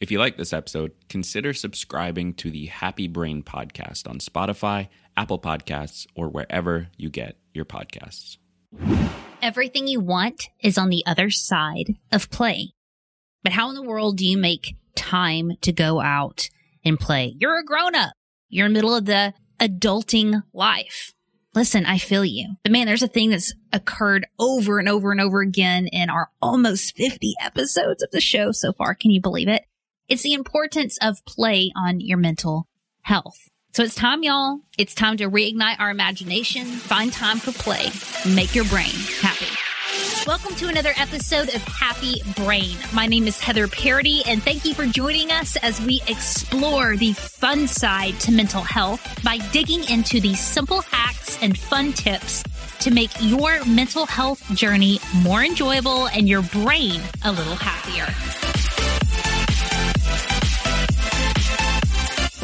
If you like this episode, consider subscribing to the Happy Brain podcast on Spotify, Apple Podcasts, or wherever you get your podcasts. Everything you want is on the other side of play. But how in the world do you make time to go out and play? You're a grown up. You're in the middle of the adulting life. Listen, I feel you. But man, there's a thing that's occurred over and over and over again in our almost 50 episodes of the show so far. Can you believe it? It's the importance of play on your mental health. So it's time, y'all. It's time to reignite our imagination, find time for play, make your brain happy. Welcome to another episode of Happy Brain. My name is Heather Parady, and thank you for joining us as we explore the fun side to mental health by digging into the simple hacks and fun tips to make your mental health journey more enjoyable and your brain a little happier.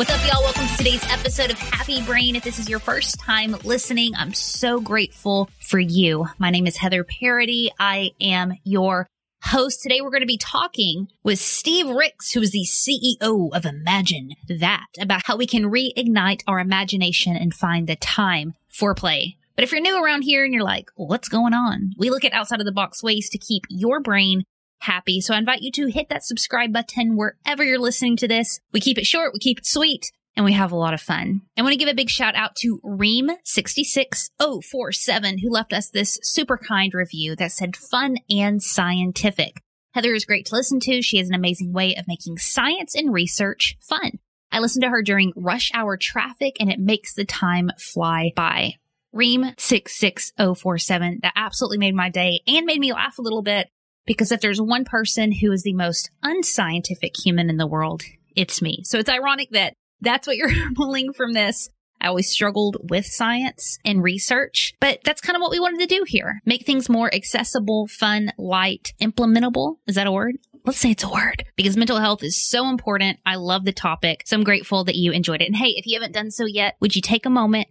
What's up, y'all? Welcome to today's episode of Happy Brain. If this is your first time listening, I'm so grateful for you. My name is Heather Parady. I am your host. Today, we're going to be talking with Steve Ricks, who is the CEO of Imagine That, about how we can reignite our imagination and find the time for play. But if you're new around here and you're like, what's going on? We look at outside of the box ways to keep your brain happy. So I invite you to hit that subscribe button wherever you're listening to this. We keep it short, we keep it sweet, and we have a lot of fun. I want to give a big shout out to Reem66047 who left us this super kind review that said fun and scientific. Heather is great to listen to. She has an amazing way of making science and research fun. I listen to her during rush hour traffic and it makes the time fly by. Reem66047, that absolutely made my day and made me laugh a little bit because if there's one person who is the most unscientific human in the world, it's me. So it's ironic that that's what you're pulling from this. I always struggled with science and research, but that's kind of what we wanted to do here. Make things more accessible, fun, light, implementable. Is that a word? Let's say it's a word because mental health is so important. I love the topic. So I'm grateful that you enjoyed it. And hey, if you haven't done so yet, would you take a moment?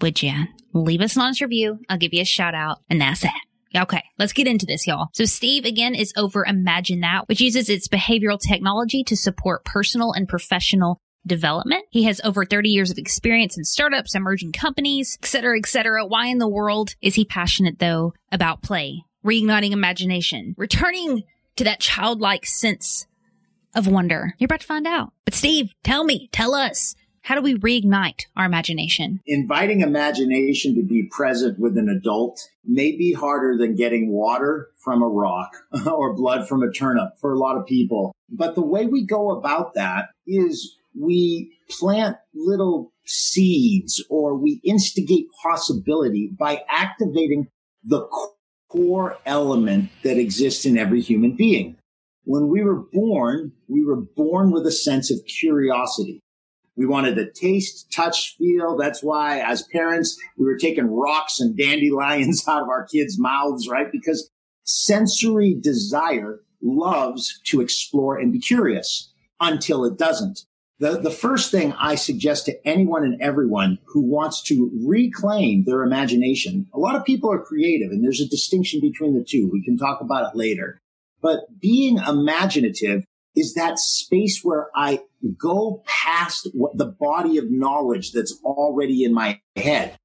Would you leave us an honest review? I'll give you a shout out and that's it. Okay, let's get into this, y'all. So Steve again is over Imagine That, which uses its behavioral technology to support personal and professional development. He has over 30 years of experience in startups, emerging companies, et cetera, et cetera. Why in the world is he passionate though about play, reigniting imagination, returning to that childlike sense of wonder? You're about to find out. But Steve, tell me, tell us, how do we reignite our imagination? Inviting imagination to be present with an adult may be harder than getting water from a rock or blood from a turnip for a lot of people. But the way we go about that is we plant little seeds or we instigate possibility by activating the core element that exists in every human being. When we were born, we were born with a sense of curiosity. We wanted to taste, touch, feel. That's why as parents, we were taking rocks and dandelions out of our kids' mouths, right? Because sensory desire loves to explore and be curious until it doesn't. The, the first thing I suggest to anyone and everyone who wants to reclaim their imagination, a lot of people are creative and there's a distinction between the two. We can talk about it later. But being imaginative is that space where I go past what the body of knowledge that's already in my head.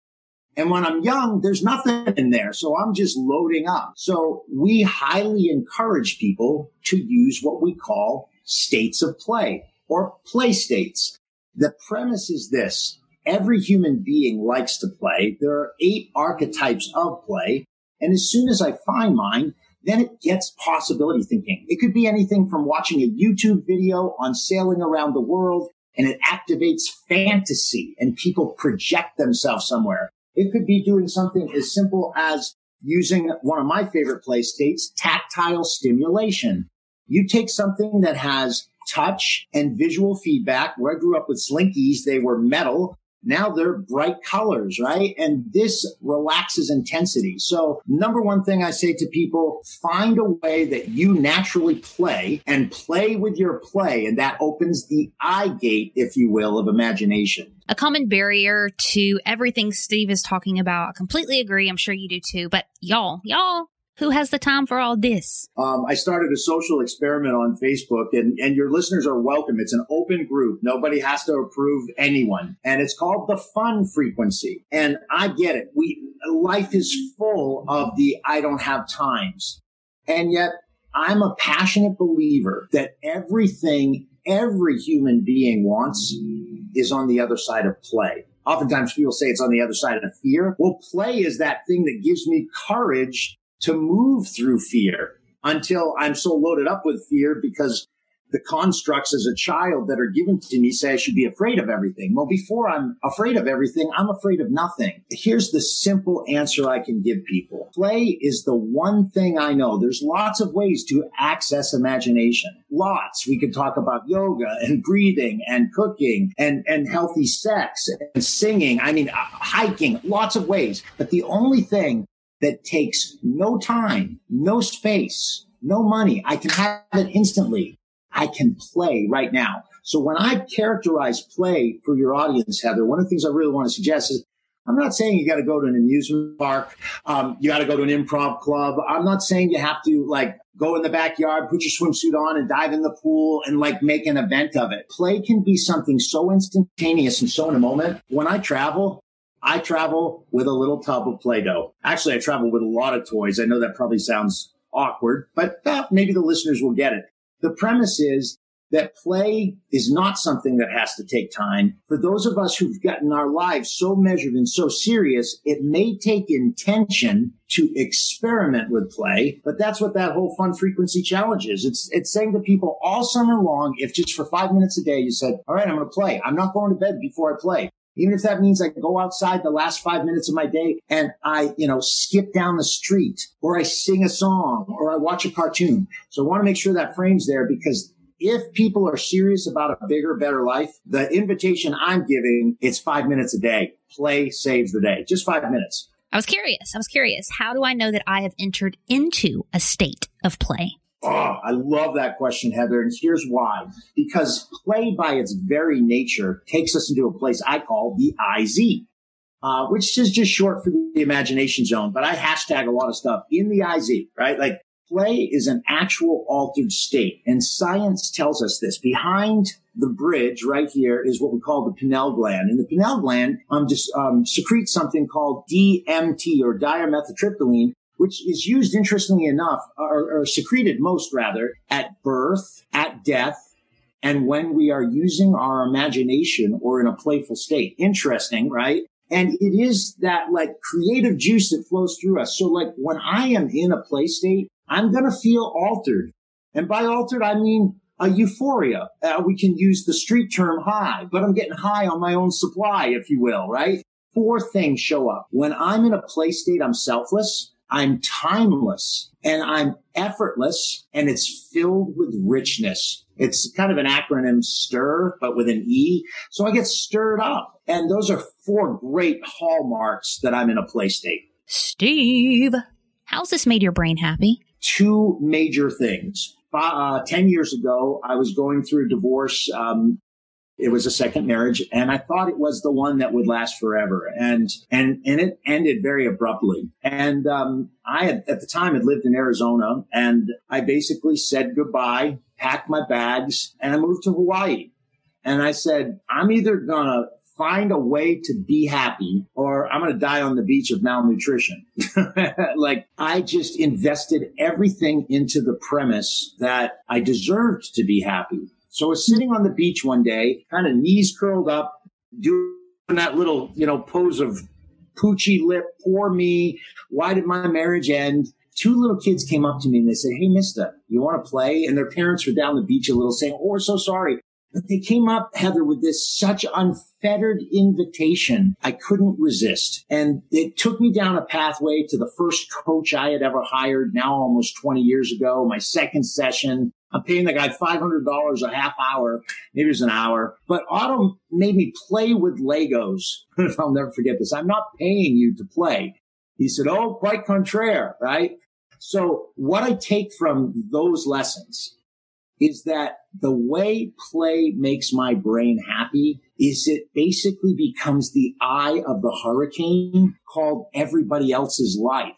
And when I'm young, there's nothing in there. So I'm just loading up. So we highly encourage people to use what we call states of play or play states. The premise is this. Every human being likes to play. There are eight archetypes of play. And as soon as I find mine, then it gets possibility thinking. It could be anything from watching a YouTube video on sailing around the world and it activates fantasy and people project themselves somewhere. It could be doing something as simple as using one of my favorite play states, tactile stimulation. You take something that has touch and visual feedback. Where I grew up with slinkies, they were metal. Now they're bright colors, right? And this relaxes intensity. So number one thing I say to people, find a way that you naturally play and play with your play. And that opens the eye gate, if you will, of imagination. A common barrier to everything Steve is talking about. I completely agree. I'm sure you do too. But y'all, y'all, who has the time for all this? Um, I started a social experiment on Facebook, and, and your listeners are welcome. It's an open group. Nobody has to approve anyone. And it's called the fun frequency. And I get it. We life is full of the I don't have times. And yet I'm a passionate believer that everything every human being wants is on the other side of play. Oftentimes people say it's on the other side of fear. Well, play is that thing that gives me courage to move through fear until I'm so loaded up with fear because the constructs as a child that are given to me say I should be afraid of everything. Well, before I'm afraid of everything, I'm afraid of nothing. Here's the simple answer I can give people. Play is the one thing I know. There's lots of ways to access imagination. Lots. We could talk about yoga and breathing and cooking and, and healthy sex and singing. I mean, uh, hiking, lots of ways. But the only thing that takes no time, no space, no money. I can have it instantly. I can play right now. So when I characterize play for your audience, Heather, one of the things I really want to suggest is I'm not saying you got to go to an amusement park. Um, you got to go to an improv club. I'm not saying you have to like go in the backyard, put your swimsuit on and dive in the pool and like make an event of it. Play can be something so instantaneous and so in a moment. When I travel, I travel with a little tub of Play-Doh. Actually, I travel with a lot of toys. I know that probably sounds awkward, but maybe the listeners will get it. The premise is that play is not something that has to take time. For those of us who've gotten our lives so measured and so serious, it may take intention to experiment with play, but that's what that whole fun frequency challenge is. It's, it's saying to people all summer long, if just for five minutes a day you said, all right, I'm going to play. I'm not going to bed before I play. Even if that means I go outside the last five minutes of my day and I, you know, skip down the street or I sing a song or I watch a cartoon. So I want to make sure that frame's there because if people are serious about a bigger, better life, the invitation I'm giving, it's five minutes a day. Play saves the day. Just five minutes. I was curious. I was curious. How do I know that I have entered into a state of play? Oh, I love that question, Heather. And here's why. Because play by its very nature takes us into a place I call the IZ, uh, which is just short for the imagination zone. But I hashtag a lot of stuff in the IZ, right? Like play is an actual altered state. And science tells us this. Behind the bridge right here is what we call the pineal gland. And the pineal gland um, just um, secretes something called DMT or dimethyltryptamine, which is used interestingly enough, or, or secreted most rather, at birth, at death, and when we are using our imagination or in a playful state. Interesting, right? And it is that like creative juice that flows through us. So like when I am in a play state, I'm going to feel altered. And by altered, I mean a euphoria. Uh, we can use the street term high, but I'm getting high on my own supply, if you will, right? Four things show up. When I'm in a play state, I'm selfless. I'm timeless and I'm effortless and it's filled with richness. It's kind of an acronym STIR, but with an E. So I get stirred up. And those are four great hallmarks that I'm in a play state. Steve, how's this made your brain happy? Two major things. Uh, 10 years ago, I was going through a divorce. Um, it was a second marriage and I thought it was the one that would last forever. And, and, and it ended very abruptly. And, um, I had, at the time had lived in Arizona and I basically said goodbye, packed my bags and I moved to Hawaii. And I said, I'm either gonna find a way to be happy or I'm going to die on the beach of malnutrition. like I just invested everything into the premise that I deserved to be happy. So I was sitting on the beach one day, kind of knees curled up, doing that little, you know, pose of poochy lip, poor me. Why did my marriage end? Two little kids came up to me and they said, Hey, mister, you want to play? And their parents were down the beach a little saying, Oh, we're so sorry. But they came up, Heather, with this such unfettered invitation. I couldn't resist. And it took me down a pathway to the first coach I had ever hired now almost 20 years ago, my second session. I'm paying the guy $500 a half hour. Maybe it was an hour, but Autumn made me play with Legos. I'll never forget this. I'm not paying you to play. He said, Oh, quite contraire, right? So what I take from those lessons is that the way play makes my brain happy is it basically becomes the eye of the hurricane called everybody else's life.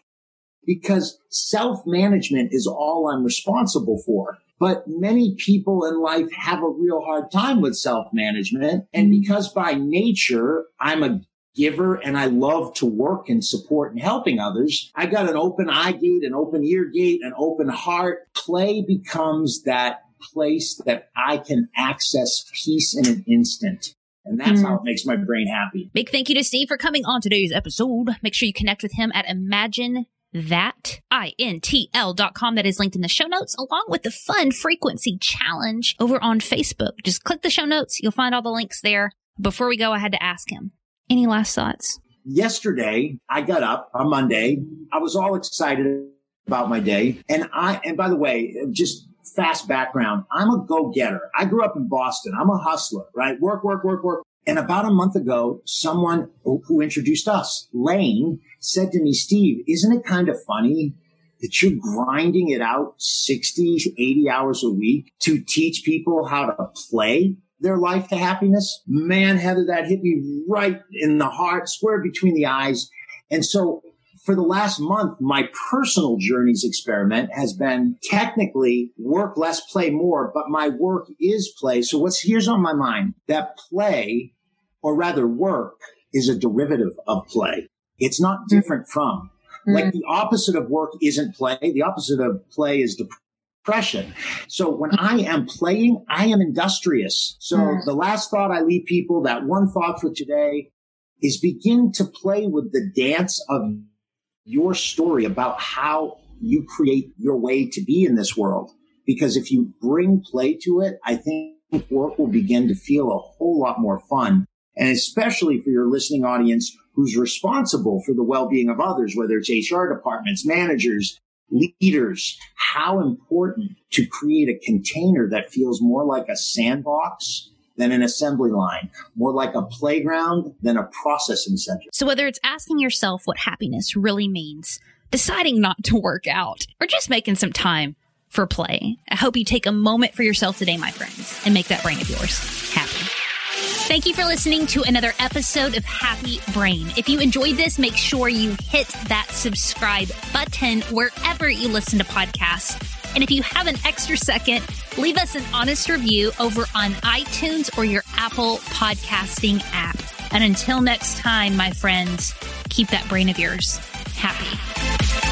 Because self-management is all I'm responsible for. But many people in life have a real hard time with self-management. And because by nature, I'm a giver and I love to work and support and helping others. I got an open eye gate, an open ear gate, an open heart. Play becomes that place that I can access peace in an instant. And that's mm. how it makes my brain happy. Big thank you to Steve for coming on today's episode. Make sure you connect with him at Imagine that intl.com that is linked in the show notes along with the fun frequency challenge over on Facebook. Just click the show notes. You'll find all the links there. Before we go, I had to ask him, any last thoughts? Yesterday, I got up on Monday. I was all excited about my day. And I, and by the way, just fast background. I'm a go getter. I grew up in Boston. I'm a hustler, right? Work, work, work, work. And about a month ago, someone who introduced us, Lane, said to me, Steve, isn't it kind of funny that you're grinding it out 60, 80 hours a week to teach people how to play their life to happiness? Man, Heather, that hit me right in the heart, square between the eyes. And so for the last month, my personal journeys experiment has been technically work less, play more, but my work is play. So what's here's on my mind that play, or rather work, is a derivative of play. It's not mm-hmm. different from. Mm-hmm. Like the opposite of work isn't play. The opposite of play is depression. So when I am playing, I am industrious. So mm. the last thought I leave people, that one thought for today is begin to play with the dance of your story about how you create your way to be in this world. Because if you bring play to it, I think work will begin to feel a whole lot more fun. And especially for your listening audience who's responsible for the well-being of others, whether it's HR departments, managers, leaders, how important to create a container that feels more like a sandbox than an assembly line, more like a playground than a processing center. So whether it's asking yourself what happiness really means, deciding not to work out, or just making some time for play, I hope you take a moment for yourself today, my friends, and make that brain of yours happy. Thank you for listening to another episode of Happy Brain. If you enjoyed this, make sure you hit that subscribe button wherever you listen to podcasts and if you have an extra second, leave us an honest review over on iTunes or your Apple podcasting app. And until next time, my friends, keep that brain of yours happy.